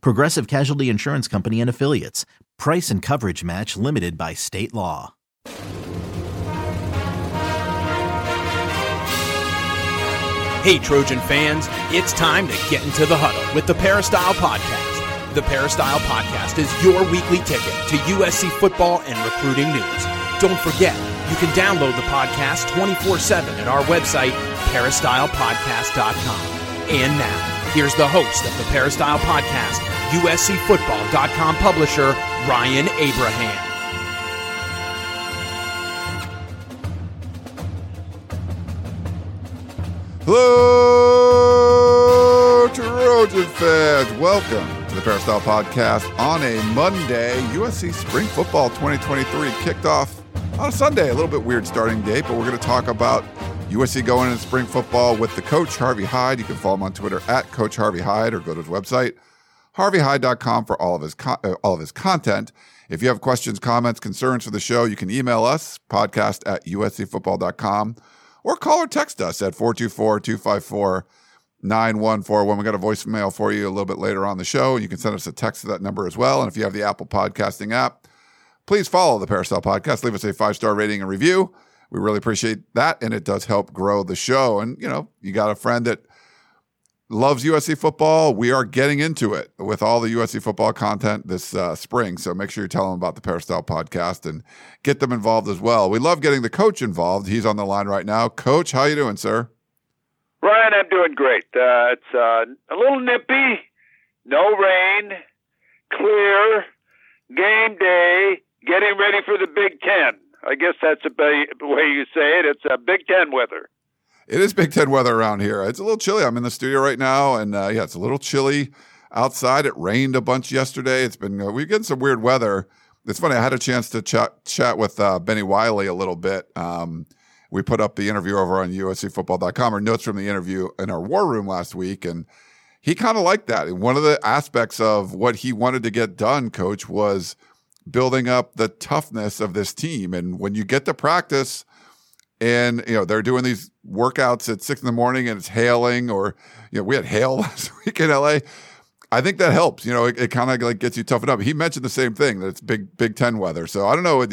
Progressive Casualty Insurance Company and Affiliates. Price and coverage match limited by state law. Hey, Trojan fans, it's time to get into the huddle with the Peristyle Podcast. The Peristyle Podcast is your weekly ticket to USC football and recruiting news. Don't forget, you can download the podcast 24 7 at our website, peristylepodcast.com. And now, here's the host of the Peristyle Podcast, USCFootball.com publisher, Ryan Abraham. Hello, Trojan fans. Welcome to the Peristyle Podcast on a Monday. USC Spring Football 2023 kicked off on a Sunday. A little bit weird starting date, but we're going to talk about USC going into spring football with the coach, Harvey Hyde. You can follow him on Twitter at Coach Harvey Hyde or go to his website, harveyhyde.com for all of his, uh, all of his content. If you have questions, comments, concerns for the show, you can email us, podcast at uscfootball.com or call or text us at 424 254 9141. We got a voicemail for you a little bit later on the show. You can send us a text to that number as well. And if you have the Apple Podcasting app, please follow the Peristyle Podcast. Leave us a five star rating and review. We really appreciate that. And it does help grow the show. And, you know, you got a friend that loves USC football. We are getting into it with all the USC football content this uh, spring. So make sure you tell them about the Peristyle podcast and get them involved as well. We love getting the coach involved. He's on the line right now. Coach, how you doing, sir? Ryan, I'm doing great. Uh, it's uh, a little nippy, no rain, clear, game day, getting ready for the Big Ten. I guess that's the way you say it. It's a Big Ten weather. It is Big Ten weather around here. It's a little chilly. I'm in the studio right now, and uh, yeah, it's a little chilly outside. It rained a bunch yesterday. It's been uh, we're getting some weird weather. It's funny. I had a chance to chat chat with uh, Bennie Wylie a little bit. Um, we put up the interview over on USCFootball.com or notes from the interview in our war room last week, and he kind of liked that. And one of the aspects of what he wanted to get done, Coach, was building up the toughness of this team. And when you get to practice and you know they're doing these workouts at six in the morning and it's hailing or you know we had hail last week in la i think that helps. You know it, it kind of like gets you toughened up. He mentioned the same thing that it's big big ten weather. So i don't know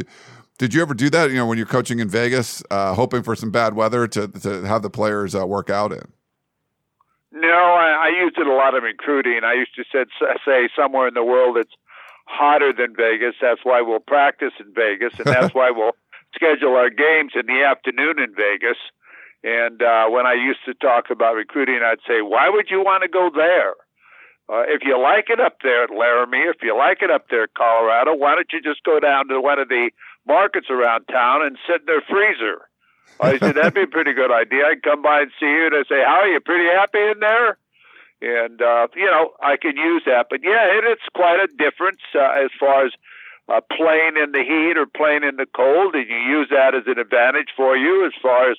did you ever do that you know when you're coaching in vegas uh, hoping for some bad weather to, to have the players uh, work out in? No I, I used it a lot in recruiting. I used to say, say somewhere in the world it's hotter than vegas that's why we'll practice in vegas and that's why we'll schedule our games in the afternoon in Vegas. And uh, when I used to talk about recruiting, I'd say, why would you want to go there? Uh, if you like it up there at Laramie, if you like it up there at Colorado, why don't you just go down to one of the markets around town and sit in their freezer? I said, that'd be a pretty good idea. I'd come by and see you and I'd say, how are you? Pretty happy in there? And, uh, you know, I could use that. But yeah, it, it's quite a difference uh, as far as uh, playing in the heat or playing in the cold, and you use that as an advantage for you. As far as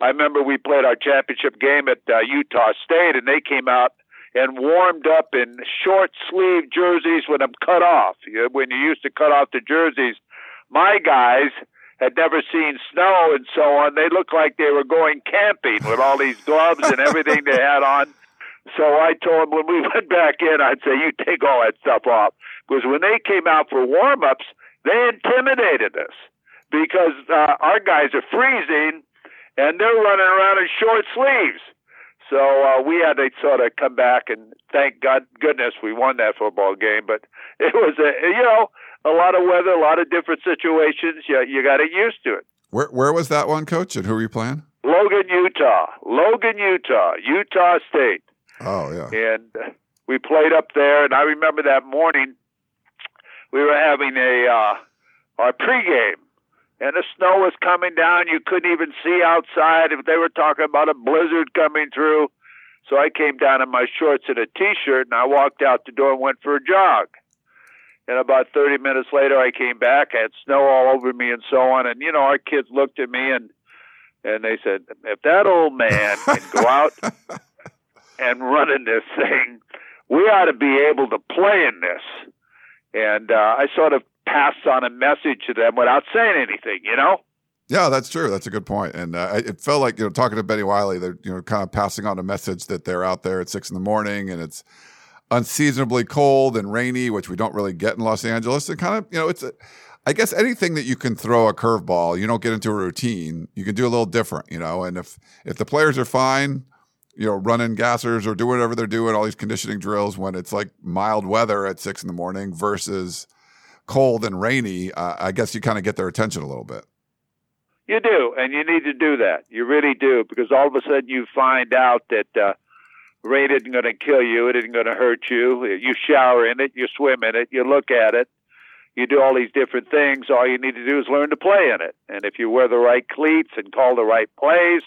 I remember, we played our championship game at uh, Utah State, and they came out and warmed up in short sleeve jerseys with them cut off. When you used to cut off the jerseys, my guys had never seen snow and so on. They looked like they were going camping with all these gloves and everything they had on. So I told him when we went back in, I'd say, "You take all that stuff off." Because when they came out for warm ups, they intimidated us because uh, our guys are freezing and they're running around in short sleeves. So uh, we had to sort of come back and thank God goodness we won that football game. But it was a you know a lot of weather, a lot of different situations. You you got to get used to it. Where where was that one, Coach? And who were you playing? Logan, Utah. Logan, Utah. Utah State. Oh yeah. And uh, we played up there, and I remember that morning we were having a uh, our pregame, and the snow was coming down. You couldn't even see outside. If they were talking about a blizzard coming through, so I came down in my shorts and a t-shirt, and I walked out the door and went for a jog. And about 30 minutes later, I came back. I had snow all over me and so on. And you know, our kids looked at me and and they said, if that old man can go out and running this thing, we ought to be able to play in this. And uh, I sort of passed on a message to them without saying anything, you know. Yeah, that's true. That's a good point. And uh, it felt like you know talking to Bennie Wylie, they're you know kind of passing on a message that they're out there at six in the morning and it's unseasonably cold and rainy, which we don't really get in Los Angeles. And kind of you know it's a, I guess anything that you can throw a curveball, you don't get into a routine, you can do a little different, you know. And if if the players are fine, you know, running gassers or do whatever they're doing, all these conditioning drills when it's like mild weather at six in the morning versus cold and rainy, uh, I guess you kind of get their attention a little bit. You do, and you need to do that. You really do, because all of a sudden you find out that uh, rain isn't going to kill you, it isn't going to hurt you. You shower in it, you swim in it, you look at it, you do all these different things. All you need to do is learn to play in it. And if you wear the right cleats and call the right plays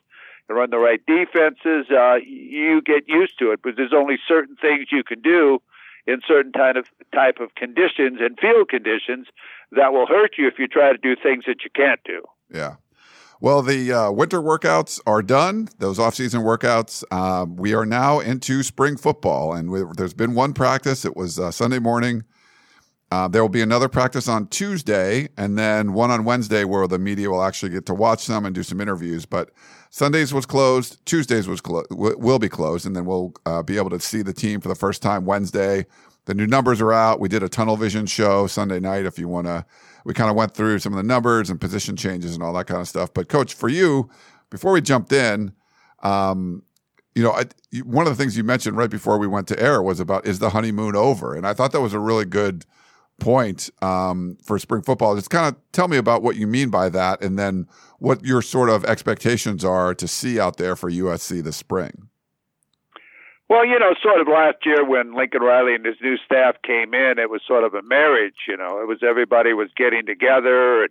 run the right defenses, uh, you get used to it. But there's only certain things you can do in certain kind of type of conditions and field conditions that will hurt you if you try to do things that you can't do. Yeah. Well, the uh, winter workouts are done. Those off-season workouts. Um, we are now into spring football, and we, there's been one practice. It was uh, Sunday morning. Uh, there will be another practice on Tuesday, and then one on Wednesday where the media will actually get to watch them and do some interviews. But Sundays was closed. Tuesdays was clo- will be closed, and then we'll uh, be able to see the team for the first time Wednesday. The new numbers are out. We did a tunnel vision show Sunday night. If you want to we kind of went through some of the numbers and position changes and all that kind of stuff. But coach, for you, before we jumped in, um, you know, I, one of the things you mentioned right before we went to air was about is the honeymoon over, and I thought that was a really good point um, for spring football. Just kind of tell me about what you mean by that, and then what your sort of expectations are to see out there for USC this spring. Well, you know, sort of last year when Lincoln Riley and his new staff came in, it was sort of a marriage. You know, it was everybody was getting together and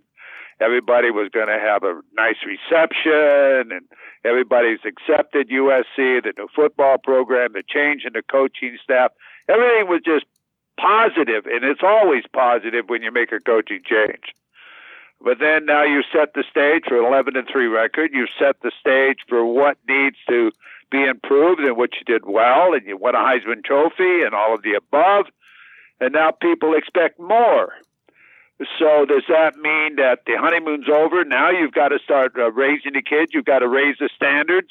everybody was going to have a nice reception and everybody's accepted USC, the new football program, the change in the coaching staff. Everything was just positive, and it's always positive when you make a coaching change. But then now you set the stage for an 11 and 3 record. You set the stage for what needs to be improved and what you did well, and you won a Heisman Trophy and all of the above. And now people expect more. So does that mean that the honeymoon's over? Now you've got to start uh, raising the kids. You've got to raise the standards.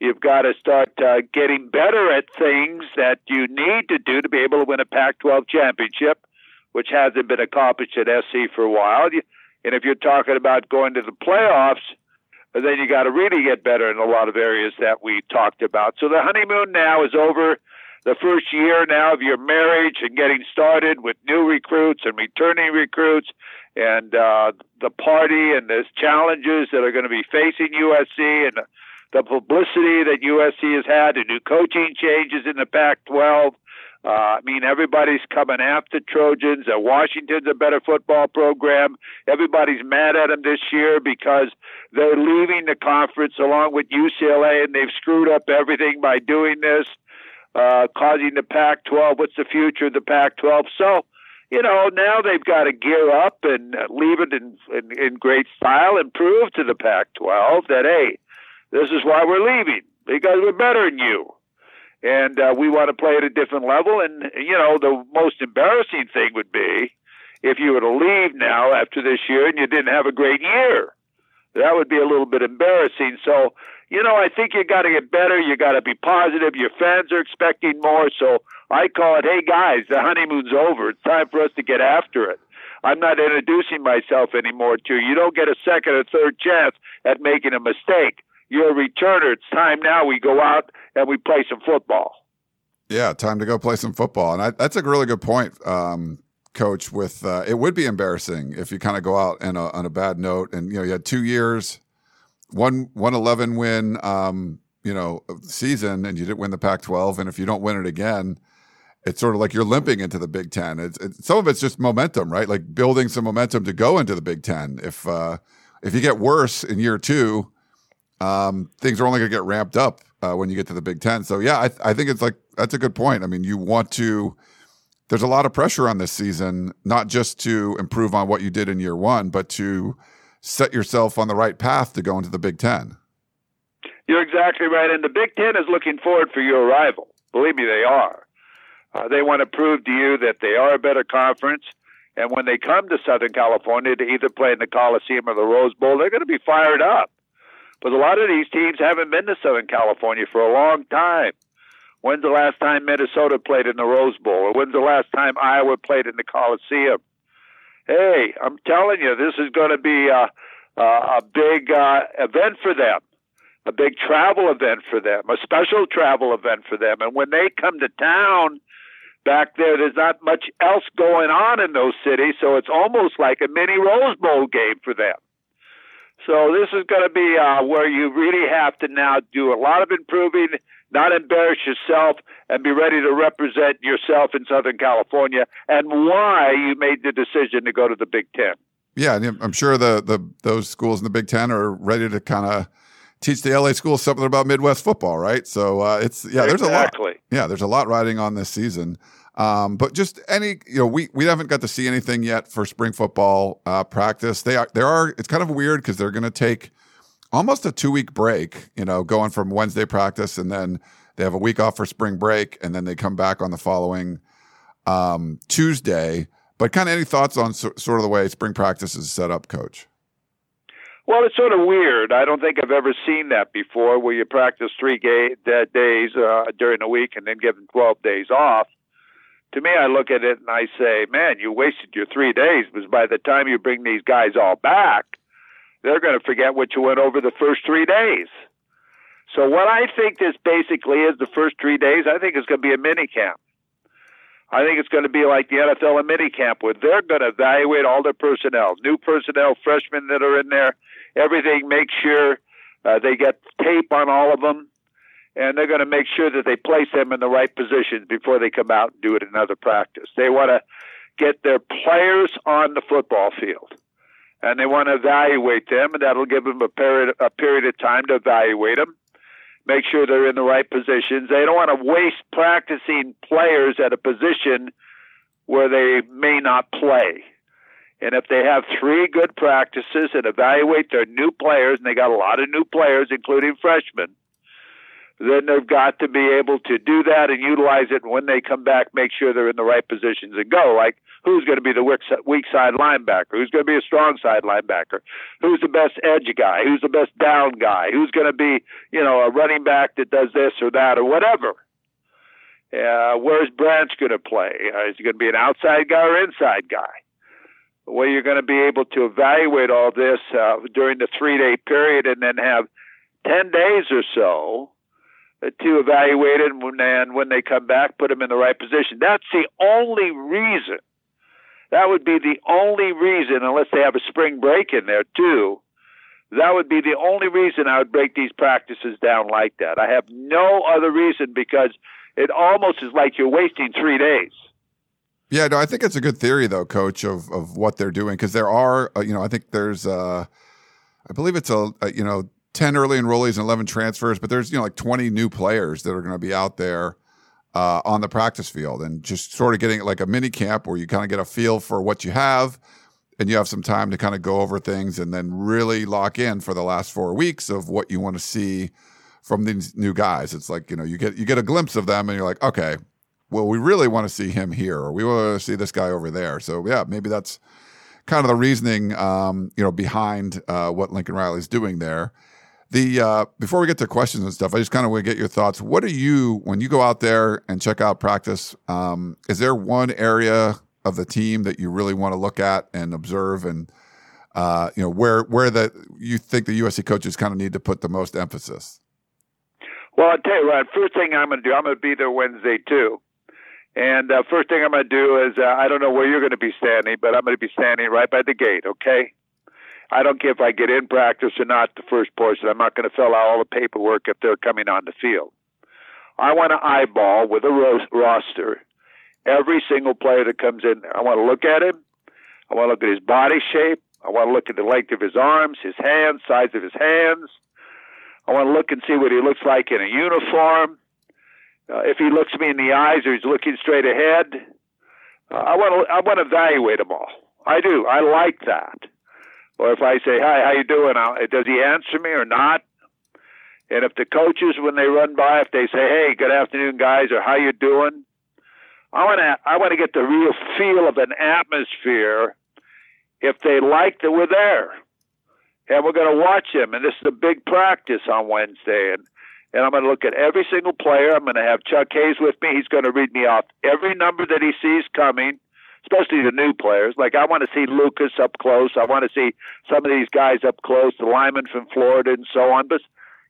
You've got to start uh, getting better at things that you need to do to be able to win a Pac-12 championship, which hasn't been accomplished at SC for a while. And if you're talking about going to the playoffs, then you got to really get better in a lot of areas that we talked about. So the honeymoon now is over. The first year now of your marriage and getting started with new recruits and returning recruits and uh, the party and the challenges that are going to be facing USC and the publicity that USC has had, the new coaching changes in the Pac 12 uh, I mean, everybody's coming after Trojans. Uh, Washington's a better football program. Everybody's mad at them this year because they're leaving the conference along with UCLA, and they've screwed up everything by doing this, uh, causing the Pac 12. What's the future of the Pac 12? So, you know, now they've got to gear up and leave it in, in, in great style and prove to the Pac 12 that, hey, this is why we're leaving because we're better than you and uh, we want to play at a different level. And you know, the most embarrassing thing would be if you were to leave now after this year and you didn't have a great year. That would be a little bit embarrassing. So, you know, I think you got to get better. You got to be positive. Your fans are expecting more. So I call it, hey guys, the honeymoon's over. It's time for us to get after it. I'm not introducing myself anymore to you. You don't get a second or third chance at making a mistake. You're a returner. It's time now we go out and we play some football. Yeah, time to go play some football. And I, that's a really good point, um, Coach. With uh, it would be embarrassing if you kind of go out a, on a bad note, and you know you had two years, one one eleven win, um, you know, season, and you didn't win the Pac-12, and if you don't win it again, it's sort of like you're limping into the Big Ten. It's, it's, some of it's just momentum, right? Like building some momentum to go into the Big Ten. If uh, if you get worse in year two, um, things are only going to get ramped up uh, when you get to the Big Ten. So yeah, I, I think it's like that's a good point. I mean, you want to there's a lot of pressure on this season, not just to improve on what you did in year one, but to set yourself on the right path to go into the Big Ten. You're exactly right. And the Big Ten is looking forward for your arrival. Believe me, they are. Uh, they want to prove to you that they are a better conference. And when they come to Southern California to either play in the Coliseum or the Rose Bowl, they're going to be fired up. But a lot of these teams haven't been to Southern California for a long time. When's the last time Minnesota played in the Rose Bowl? Or when's the last time Iowa played in the Coliseum? Hey, I'm telling you, this is going to be a, a, a big uh, event for them, a big travel event for them, a special travel event for them. And when they come to town back there, there's not much else going on in those cities, so it's almost like a mini Rose Bowl game for them. So this is going to be uh, where you really have to now do a lot of improving, not embarrass yourself, and be ready to represent yourself in Southern California, and why you made the decision to go to the Big Ten. Yeah, I'm sure the the those schools in the Big Ten are ready to kind of teach the LA schools something about Midwest football, right? So uh, it's yeah, there's exactly. a lot. Yeah, there's a lot riding on this season. Um, but just any, you know, we, we haven't got to see anything yet for spring football uh, practice. They are there are. It's kind of weird because they're going to take almost a two week break. You know, going from Wednesday practice and then they have a week off for spring break and then they come back on the following um, Tuesday. But kind of any thoughts on so, sort of the way spring practice is set up, Coach? Well, it's sort of weird. I don't think I've ever seen that before, where you practice three ga- days uh, during the week and then give them 12 days off to me, I look at it and I say, man, you wasted your three days because by the time you bring these guys all back, they're going to forget what you went over the first three days. So what I think this basically is the first three days, I think it's going to be a mini camp. I think it's going to be like the NFL mini camp where they're going to evaluate all their personnel, new personnel, freshmen that are in there, everything. Make sure uh, they get tape on all of them and they're going to make sure that they place them in the right positions before they come out and do it in another practice. They want to get their players on the football field, and they want to evaluate them, and that'll give them a period a period of time to evaluate them, make sure they're in the right positions. They don't want to waste practicing players at a position where they may not play. And if they have three good practices and evaluate their new players, and they got a lot of new players, including freshmen, then they've got to be able to do that and utilize it. And when they come back, make sure they're in the right positions and go. Like, who's going to be the weak side linebacker? Who's going to be a strong side linebacker? Who's the best edge guy? Who's the best down guy? Who's going to be, you know, a running back that does this or that or whatever? Uh, where's Branch going to play? Uh, is he going to be an outside guy or inside guy? Well, you're going to be able to evaluate all this uh, during the three day period and then have 10 days or so to evaluate it, and when, and when they come back, put them in the right position. That's the only reason. That would be the only reason, unless they have a spring break in there too. That would be the only reason I would break these practices down like that. I have no other reason because it almost is like you're wasting three days. Yeah, no, I think it's a good theory though, Coach, of of what they're doing because there are, uh, you know, I think there's, uh, I believe it's a, a you know 10 early enrollees and 11 transfers, but there's, you know, like 20 new players that are going to be out there uh, on the practice field and just sort of getting like a mini camp where you kind of get a feel for what you have and you have some time to kind of go over things and then really lock in for the last four weeks of what you want to see from these new guys. It's like, you know, you get, you get a glimpse of them and you're like, okay, well, we really want to see him here or we want to see this guy over there. So yeah, maybe that's kind of the reasoning, um, you know, behind uh, what Lincoln Riley's doing there. The uh, before we get to questions and stuff, I just kind of want to get your thoughts. What are you when you go out there and check out practice? Um, is there one area of the team that you really want to look at and observe, and uh, you know where where that you think the USC coaches kind of need to put the most emphasis? Well, I'll tell you what. First thing I'm going to do, I'm going to be there Wednesday too. And uh, first thing I'm going to do is uh, I don't know where you're going to be standing, but I'm going to be standing right by the gate. Okay. I don't care if I get in practice or not the first portion. I'm not going to fill out all the paperwork if they're coming on the field. I want to eyeball with a ro- roster every single player that comes in. I want to look at him. I want to look at his body shape. I want to look at the length of his arms, his hands, size of his hands. I want to look and see what he looks like in a uniform. Uh, if he looks me in the eyes or he's looking straight ahead. uh, I want to I want to evaluate them all. I do. I like that. Or if I say, "Hi, how you doing?" I'll, does he answer me or not? And if the coaches, when they run by, if they say, "Hey, good afternoon, guys," or "How you doing?" I want to I want to get the real feel of an atmosphere. If they like that we're there, and we're going to watch them, and this is a big practice on Wednesday, and and I'm going to look at every single player. I'm going to have Chuck Hayes with me. He's going to read me off every number that he sees coming, especially the new players. Like I want to see Lucas up close. I want to see some of these guys up close, the linemen from Florida and so on. But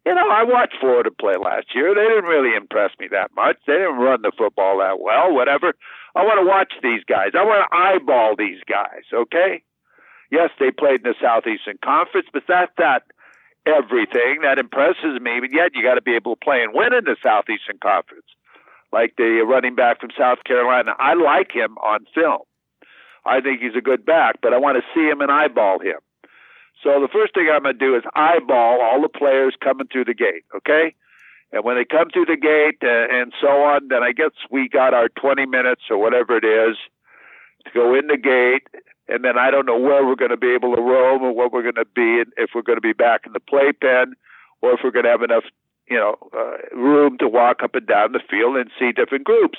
you know, I watched Florida play last year. They didn't really impress me that much. They didn't run the football that well. Whatever. I want to watch these guys. I want to eyeball these guys. Okay. Yes, they played in the Southeastern Conference, but that's that everything that impresses me. But yet, you got to be able to play and win in the Southeastern Conference, like the running back from South Carolina. I like him on film. I think he's a good back, but I want to see him and eyeball him. So the first thing I'm going to do is eyeball all the players coming through the gate. Okay. And when they come through the gate uh, and so on, then I guess we got our 20 minutes or whatever it is to go in the gate and then I don't know where we're going to be able to roam or what we're going to be, if we're going to be back in the playpen, or if we're going to have enough, you know, uh, room to walk up and down the field and see different groups.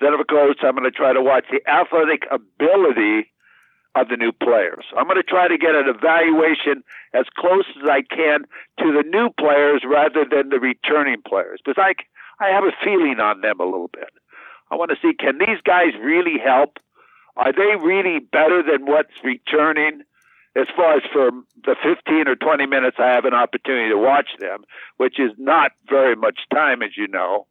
Then, of course, I'm going to try to watch the athletic ability of the new players. I'm going to try to get an evaluation as close as I can to the new players rather than the returning players, because I I have a feeling on them a little bit. I want to see can these guys really help are they really better than what's returning? As far as for the 15 or 20 minutes I have an opportunity to watch them, which is not very much time, as you know.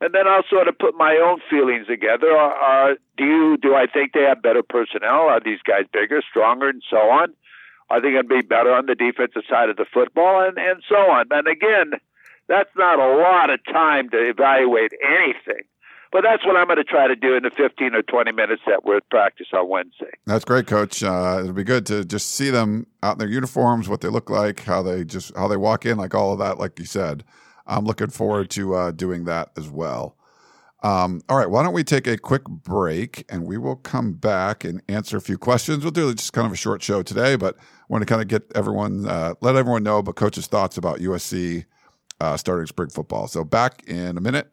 And then I'll sort of put my own feelings together. Uh, do you do I think they have better personnel? Are these guys bigger, stronger, and so on? Are they going to be better on the defensive side of the football, and and so on? And again, that's not a lot of time to evaluate anything. But that's what I'm going to try to do in the 15 or 20 minutes that we're at practice on Wednesday. That's great, Coach. Uh, it'll be good to just see them out in their uniforms, what they look like, how they just how they walk in, like all of that. Like you said, I'm looking forward to uh, doing that as well. Um, all right, why don't we take a quick break and we will come back and answer a few questions. We'll do just kind of a short show today, but I want to kind of get everyone, uh, let everyone know about Coach's thoughts about USC uh, starting spring football. So back in a minute.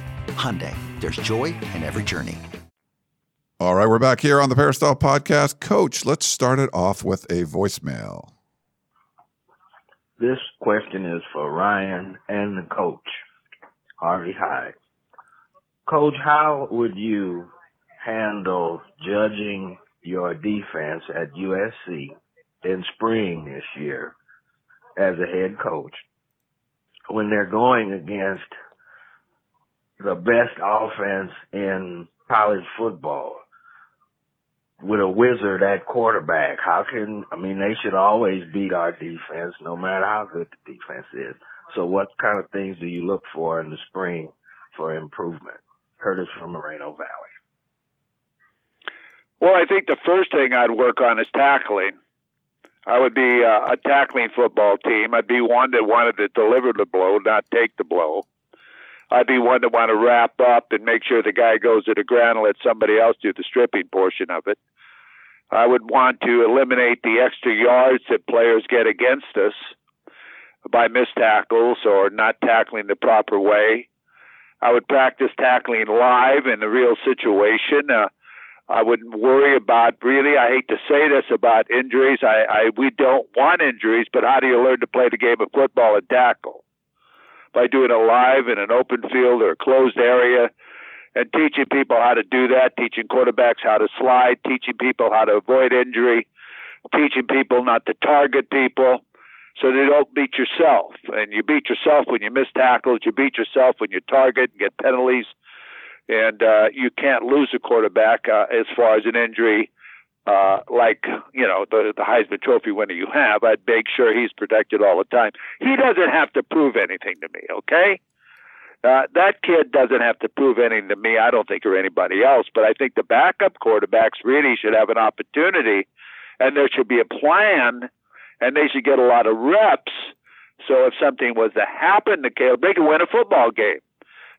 Hyundai, there's joy in every journey. All right, we're back here on the Peristyle Podcast. Coach, let's start it off with a voicemail. This question is for Ryan and the coach, Harvey Hyde. Coach, how would you handle judging your defense at USC in spring this year as a head coach when they're going against the best offense in college football with a wizard at quarterback. How can, I mean, they should always beat our defense no matter how good the defense is. So what kind of things do you look for in the spring for improvement? Curtis from Moreno Valley. Well, I think the first thing I'd work on is tackling. I would be uh, a tackling football team. I'd be one that wanted to deliver the blow, not take the blow. I'd be one that want to wrap up and make sure the guy goes to the ground and let somebody else do the stripping portion of it. I would want to eliminate the extra yards that players get against us by missed tackles or not tackling the proper way. I would practice tackling live in the real situation. Uh, I wouldn't worry about really. I hate to say this about injuries. I, I we don't want injuries, but how do you learn to play the game of football and tackle? By doing it live in an open field or a closed area, and teaching people how to do that, teaching quarterbacks how to slide, teaching people how to avoid injury, teaching people not to target people so they don't beat yourself. And you beat yourself when you miss tackles, you beat yourself when you target and get penalties, and uh, you can't lose a quarterback uh, as far as an injury. Uh, like you know the the Heisman Trophy winner you have, I'd make sure he's protected all the time. He doesn't have to prove anything to me, okay? Uh, that kid doesn't have to prove anything to me, I don't think, or anybody else. But I think the backup quarterbacks really should have an opportunity, and there should be a plan and they should get a lot of reps. So if something was to happen to Caleb, they could win a football game.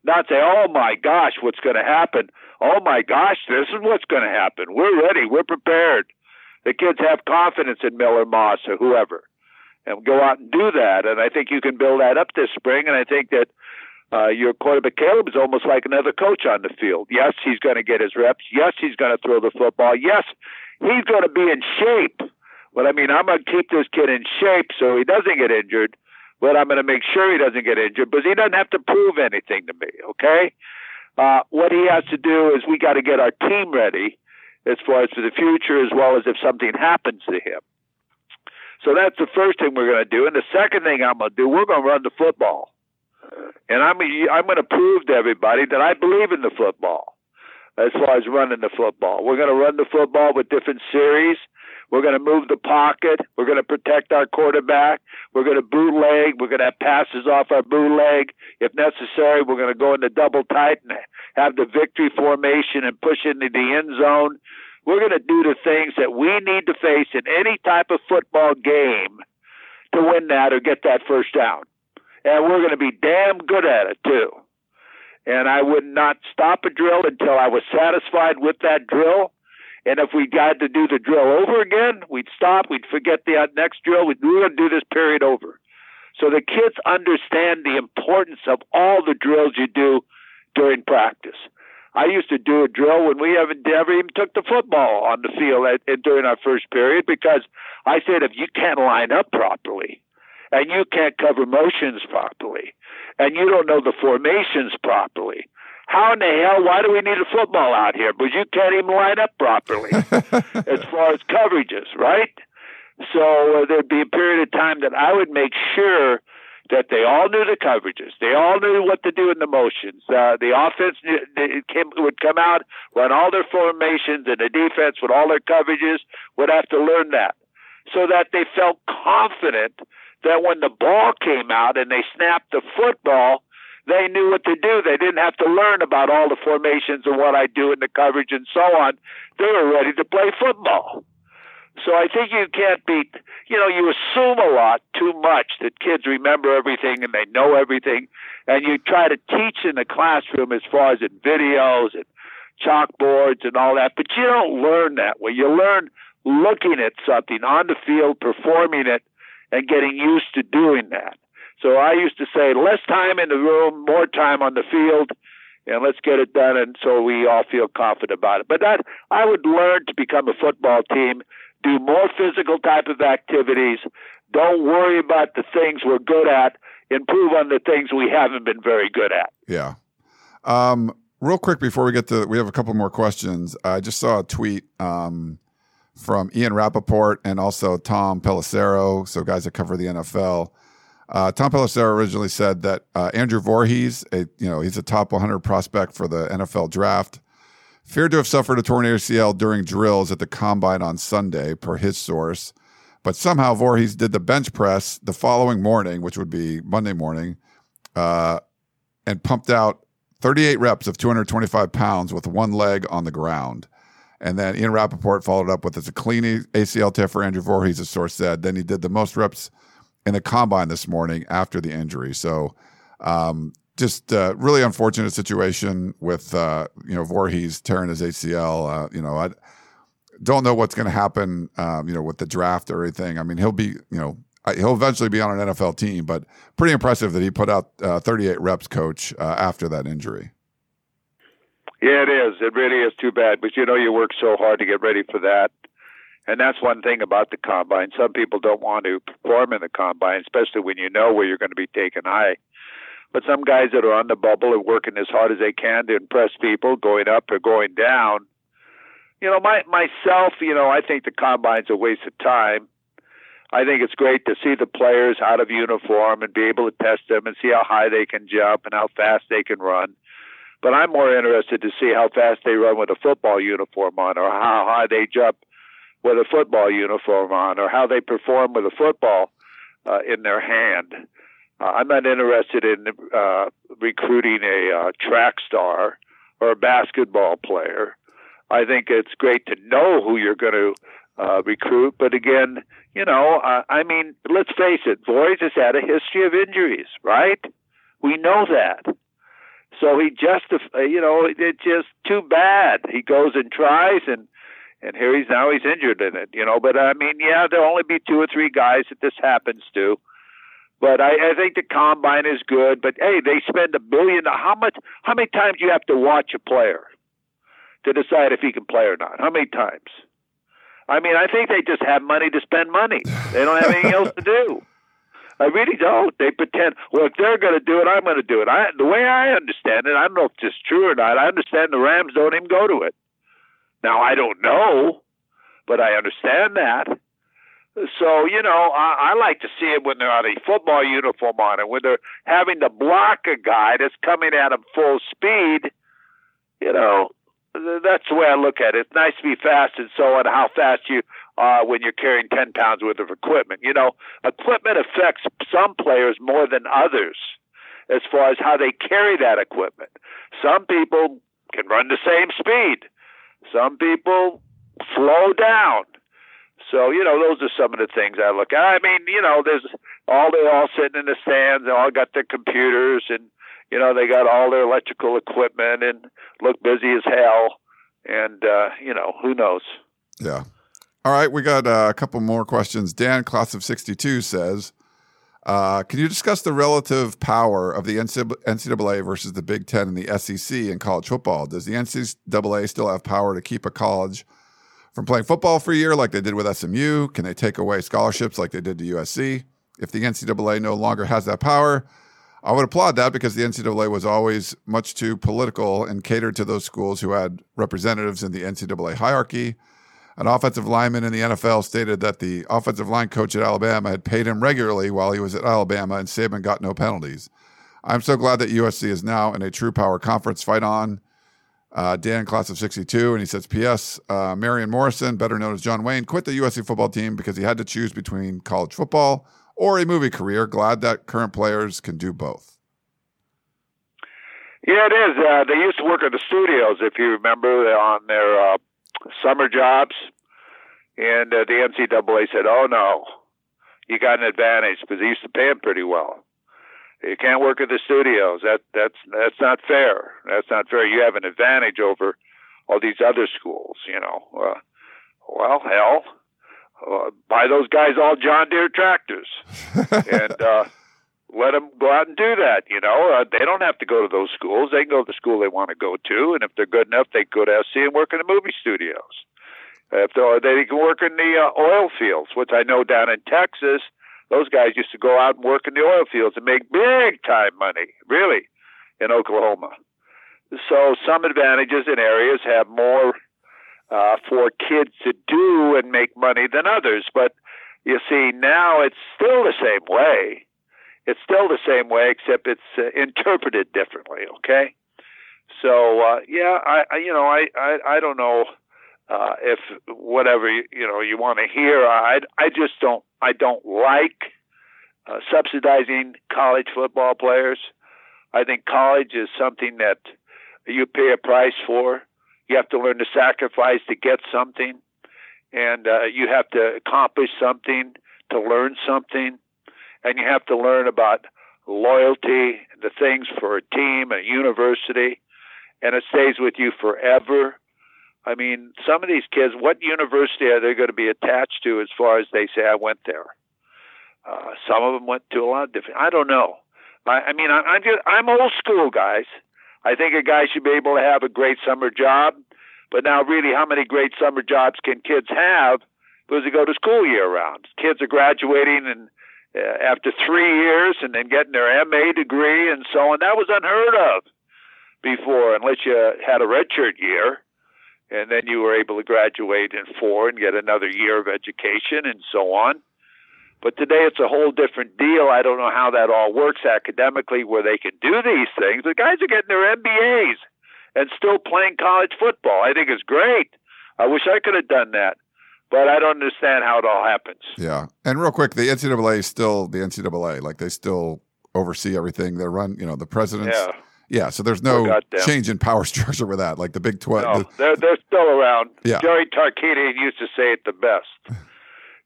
Not say, oh my gosh, what's going to happen? Oh my gosh, this is what's going to happen. We're ready. We're prepared. The kids have confidence in Miller Moss or whoever and go out and do that. And I think you can build that up this spring. And I think that uh, your quarterback Caleb is almost like another coach on the field. Yes, he's going to get his reps. Yes, he's going to throw the football. Yes, he's going to be in shape. But I mean, I'm going to keep this kid in shape so he doesn't get injured. But I'm going to make sure he doesn't get injured because he doesn't have to prove anything to me. Okay. Uh, what he has to do is we got to get our team ready as far as for the future, as well as if something happens to him. So that's the first thing we're going to do. And the second thing I'm going to do, we're going to run the football. And I'm I'm going to prove to everybody that I believe in the football as far as running the football. We're going to run the football with different series. We're going to move the pocket. We're going to protect our quarterback. We're going to bootleg. We're going to have passes off our bootleg. If necessary, we're going to go into double tight and have the victory formation and push into the end zone. We're going to do the things that we need to face in any type of football game to win that or get that first down. And we're going to be damn good at it, too. And I would not stop a drill until I was satisfied with that drill and if we got to do the drill over again, we'd stop, we'd forget the uh, next drill, we'd we do this period over. So the kids understand the importance of all the drills you do during practice. I used to do a drill when we haven't never even took the football on the field at, at, during our first period because I said if you can't line up properly and you can't cover motions properly and you don't know the formations properly how in the hell, why do we need a football out here? Because you can't even line up properly as far as coverages, right? So uh, there'd be a period of time that I would make sure that they all knew the coverages. They all knew what to do in the motions. Uh, the offense came, would come out, run all their formations, and the defense with all their coverages would have to learn that so that they felt confident that when the ball came out and they snapped the football, they knew what to do. They didn't have to learn about all the formations and what I do in the coverage and so on. They were ready to play football. So I think you can't be, you know, you assume a lot too much that kids remember everything and they know everything. And you try to teach in the classroom as far as in videos and chalkboards and all that, but you don't learn that way. You learn looking at something on the field, performing it, and getting used to doing that. So I used to say less time in the room, more time on the field, and let's get it done. And so we all feel confident about it. But that I would learn to become a football team, do more physical type of activities. Don't worry about the things we're good at. Improve on the things we haven't been very good at. Yeah. Um, real quick before we get to, we have a couple more questions. I just saw a tweet um, from Ian Rapoport and also Tom Pelissero, so guys that cover the NFL. Uh, Tom Pelissero originally said that uh, Andrew Voorhees, a, you know, he's a top 100 prospect for the NFL draft, feared to have suffered a torn ACL during drills at the combine on Sunday, per his source. But somehow Voorhees did the bench press the following morning, which would be Monday morning, uh, and pumped out 38 reps of 225 pounds with one leg on the ground. And then Ian Rapoport followed up with it's a clean ACL tear for Andrew Voorhees, a source said. Then he did the most reps in the combine this morning after the injury. So, um, just uh, really unfortunate situation with uh, you know Voorhees tearing his ACL. Uh, you know, I, don't know what's going to happen, um, you know, with the draft or anything. I mean, he'll be, you know, he'll eventually be on an NFL team, but pretty impressive that he put out uh, 38 reps, coach, uh, after that injury. Yeah, it is. It really is too bad. But you know, you work so hard to get ready for that. And that's one thing about the combine. Some people don't want to perform in the combine, especially when you know where you're going to be taken high. But some guys that are on the bubble are working as hard as they can to impress people, going up or going down. You know, my myself, you know, I think the combine's a waste of time. I think it's great to see the players out of uniform and be able to test them and see how high they can jump and how fast they can run. But I'm more interested to see how fast they run with a football uniform on or how high they jump with a football uniform on or how they perform with a football uh, in their hand. Uh, I'm not interested in uh, recruiting a uh, track star or a basketball player. I think it's great to know who you're going to uh, recruit, but again, you know, uh, I mean, let's face it, Voorhees has had a history of injuries, right? We know that. So he just, you know, it's just too bad. He goes and tries, and and here he's now he's injured in it, you know. But I mean, yeah, there'll only be two or three guys that this happens to. But I, I think the combine is good. But hey, they spend a billion. How much? How many times do you have to watch a player to decide if he can play or not? How many times? I mean, I think they just have money to spend money. They don't have anything else to do. I really don't. They pretend, well, if they're going to do it, I'm going to do it. I, the way I understand it, I don't know if it's true or not. I understand the Rams don't even go to it. Now, I don't know, but I understand that. So, you know, I, I like to see it when they're on a football uniform on it, when they're having to block a guy that's coming at them full speed. You know, that's the way I look at it. It's nice to be fast and so on, how fast you are when you're carrying 10 pounds worth of equipment. You know, equipment affects some players more than others as far as how they carry that equipment. Some people can run the same speed. Some people slow down. So, you know, those are some of the things I look at. I mean, you know, there's all they all sitting in the stands, they all got their computers and you know, they got all their electrical equipment and look busy as hell. And uh, you know, who knows? Yeah. All right, we got uh, a couple more questions. Dan, class of 62, says, uh, can you discuss the relative power of the NCAA versus the Big Ten and the SEC in college football? Does the NCAA still have power to keep a college from playing football for a year like they did with SMU? Can they take away scholarships like they did to USC? If the NCAA no longer has that power, I would applaud that because the NCAA was always much too political and catered to those schools who had representatives in the NCAA hierarchy. An offensive lineman in the NFL stated that the offensive line coach at Alabama had paid him regularly while he was at Alabama, and Saban got no penalties. I'm so glad that USC is now in a true power conference fight on. Uh, Dan, class of 62, and he says, P.S. Uh, Marion Morrison, better known as John Wayne, quit the USC football team because he had to choose between college football or a movie career. Glad that current players can do both. Yeah, it is. Uh, they used to work at the studios, if you remember, on their uh, summer jobs, and uh, the NCAA said, "Oh no, you got an advantage because they used to pay them pretty well. You can't work at the studios. That that's that's not fair. That's not fair. You have an advantage over all these other schools. You know. Uh, well, hell, uh, buy those guys all John Deere tractors, and uh, let them go out and do that. You know, uh, they don't have to go to those schools. They can go to the school they want to go to, and if they're good enough, they go to SC and work in the movie studios. If they're, they can work in the uh, oil fields, which I know down in Texas, those guys used to go out and work in the oil fields and make big time money, really, in Oklahoma. So some advantages in areas have more uh, for kids to do and make money than others. But you see, now it's still the same way it's still the same way, except it's uh, interpreted differently. Okay, so uh, yeah, I, I you know I I, I don't know uh, if whatever you, you know you want to hear. I I just don't I don't like uh, subsidizing college football players. I think college is something that you pay a price for. You have to learn to sacrifice to get something, and uh, you have to accomplish something to learn something and you have to learn about loyalty, the things for a team, a university, and it stays with you forever. I mean, some of these kids, what university are they going to be attached to as far as they say, I went there? Uh, some of them went to a lot of different, I don't know. I, I mean, I, I'm just, I'm old school, guys. I think a guy should be able to have a great summer job. But now, really, how many great summer jobs can kids have because they go to school year round? Kids are graduating and Uh, after three years and then getting their MA degree and so on. That was unheard of before, unless you had a redshirt year and then you were able to graduate in four and get another year of education and so on. But today it's a whole different deal. I don't know how that all works academically where they can do these things. The guys are getting their MBAs and still playing college football. I think it's great. I wish I could have done that, but I don't understand how it all happens. Yeah. And real quick, the NCAA is still the NCAA. Like they still oversee everything. They run, you know, the president's. Yeah. Yeah, so there's no oh, change in power structure with that. Like the Big Twelve. No, the- they're they're still around. Yeah. Jerry Tarkanian used to say it the best.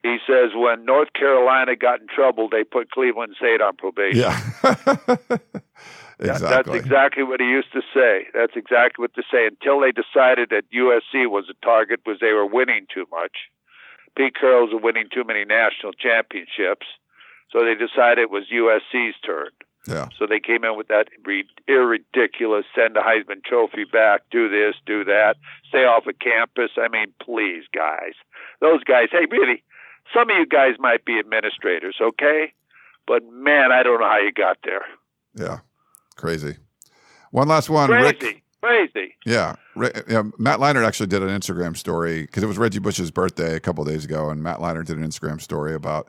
He says when North Carolina got in trouble, they put Cleveland State on probation. yeah. Exactly. That's exactly what he used to say. That's exactly what to say until they decided that USC was a target because they were winning too much. Pete Carroll's were winning too many national championships, so they decided it was USC's turn. Yeah. So they came in with that ridiculous send the Heisman Trophy back, do this, do that, stay off of campus. I mean, please, guys. Those guys, hey, really, some of you guys might be administrators, okay? But man, I don't know how you got there. Yeah. Crazy. One last one. Crazy, Rick. crazy. Yeah. Yeah. Matt Leinart actually did an Instagram story because it was Reggie Bush's birthday a couple days ago, and Matt Leinart did an Instagram story about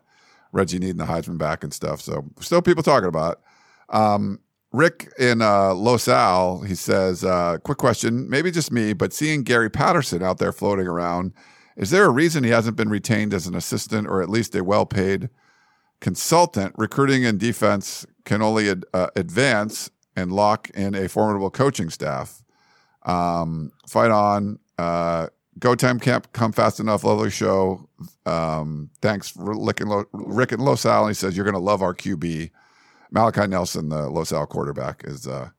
Reggie needing the Heisman back and stuff. So still people talking about it. Um, Rick in uh, Los Al, he says, uh, quick question, maybe just me, but seeing Gary Patterson out there floating around, is there a reason he hasn't been retained as an assistant or at least a well paid consultant? Recruiting and defense can only ad- uh, advance and lock in a formidable coaching staff. Um, fight on. Uh, go time camp, come fast enough. Lovely show. Um, thanks Rick and, Lo- Rick and Los Al. He says, You're going to love our QB. Malachi Nelson, the Los Al quarterback, is uh,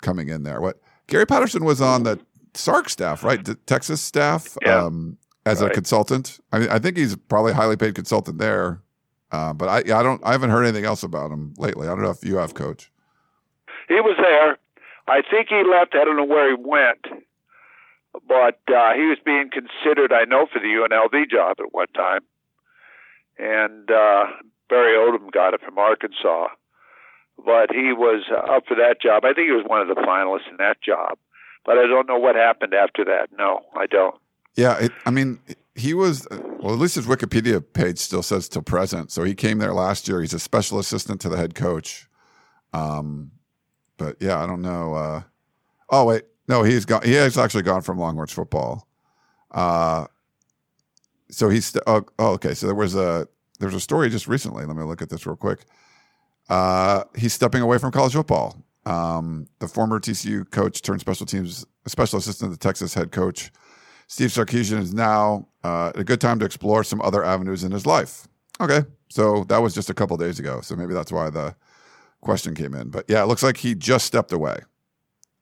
coming in there. What Gary Patterson was on the Sark staff, right? The Texas staff, Yeah. um, as a consultant. I mean, I think he's probably a highly paid consultant there. Uh, but I, I don't, I haven't heard anything else about him lately. I don't know if you have, Coach. He was there. I think he left. I don't know where he went, but uh, he was being considered, I know, for the UNLV job at one time. And uh, Barry Odom got it from Arkansas, but he was up for that job. I think he was one of the finalists in that job, but I don't know what happened after that. No, I don't. Yeah, it, I mean, he was well. At least his Wikipedia page still says till present. So he came there last year. He's a special assistant to the head coach. Um, but yeah, I don't know. Uh, oh wait, no, he's gone. He has actually gone from Longhorns football. Uh, so he's st- oh, oh, okay. So there was a there's a story just recently. Let me look at this real quick. Uh, he's stepping away from college football. Um, the former TCU coach turned special teams special assistant to the Texas head coach. Steve Sarkisian is now uh, a good time to explore some other avenues in his life. Okay, so that was just a couple days ago. So maybe that's why the question came in. But yeah, it looks like he just stepped away.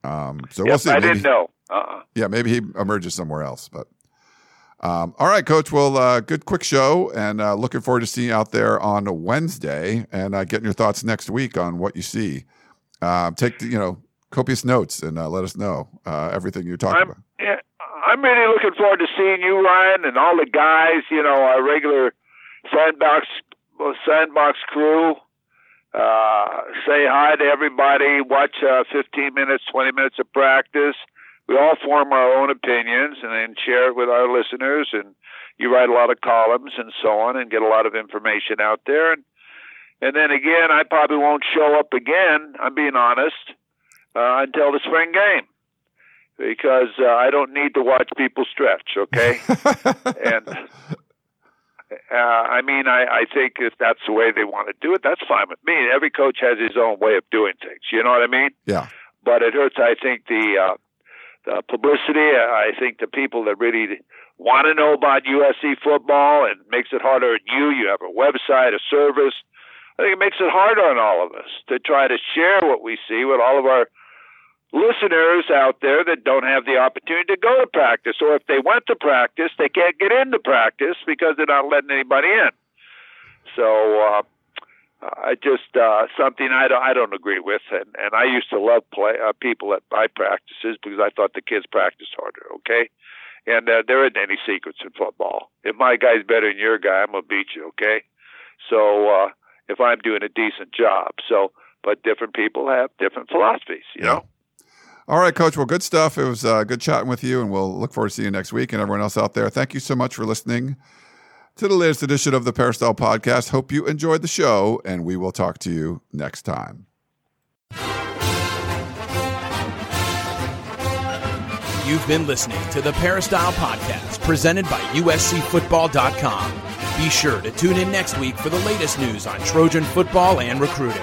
Um, so we'll see. I Maybe- didn't know. Uh-uh. yeah, maybe he emerges somewhere else. But um, all right, Coach. Well, uh, good quick show, and uh, looking forward to seeing you out there on Wednesday and uh, getting your thoughts next week on what you see. Um, take the, you know copious notes and uh, let us know uh, everything you're talking I'm about. yeah, I'm really looking forward to seeing you, Ryan, and all the guys. You know, our regular sandbox sandbox crew. Uh, say hi to everybody. Watch uh, 15 minutes, 20 minutes of practice. We all form our own opinions and then share it with our listeners. And you write a lot of columns and so on, and get a lot of information out there. And and then again, I probably won't show up again. I'm being honest uh, until the spring game because uh, I don't need to watch people stretch. Okay, and uh, I mean, I, I think if that's the way they want to do it, that's fine with me. Every coach has his own way of doing things. You know what I mean? yeah, But it hurts. I think the uh, the publicity. I think the people that really want to know about USC football and makes it harder on you. You have a website, a service. I think it makes it harder on all of us to try to share what we see with all of our listeners out there that don't have the opportunity to go to practice, or if they went to practice, they can't get into practice because they're not letting anybody in. So uh, I just uh, something I don't I don't agree with, and and I used to love play uh, people at my practices because I thought the kids practiced harder. Okay. And uh, there isn't any secrets in football. If my guy's better than your guy, I'm gonna beat you. Okay, so uh, if I'm doing a decent job, so but different people have different philosophies. You yeah. know. All right, Coach. Well, good stuff. It was uh, good chatting with you, and we'll look forward to seeing you next week. And everyone else out there, thank you so much for listening to the latest edition of the Peristyle Podcast. Hope you enjoyed the show, and we will talk to you next time. You've been listening to the Peristyle Podcast, presented by USCFootball.com. Be sure to tune in next week for the latest news on Trojan football and recruiting.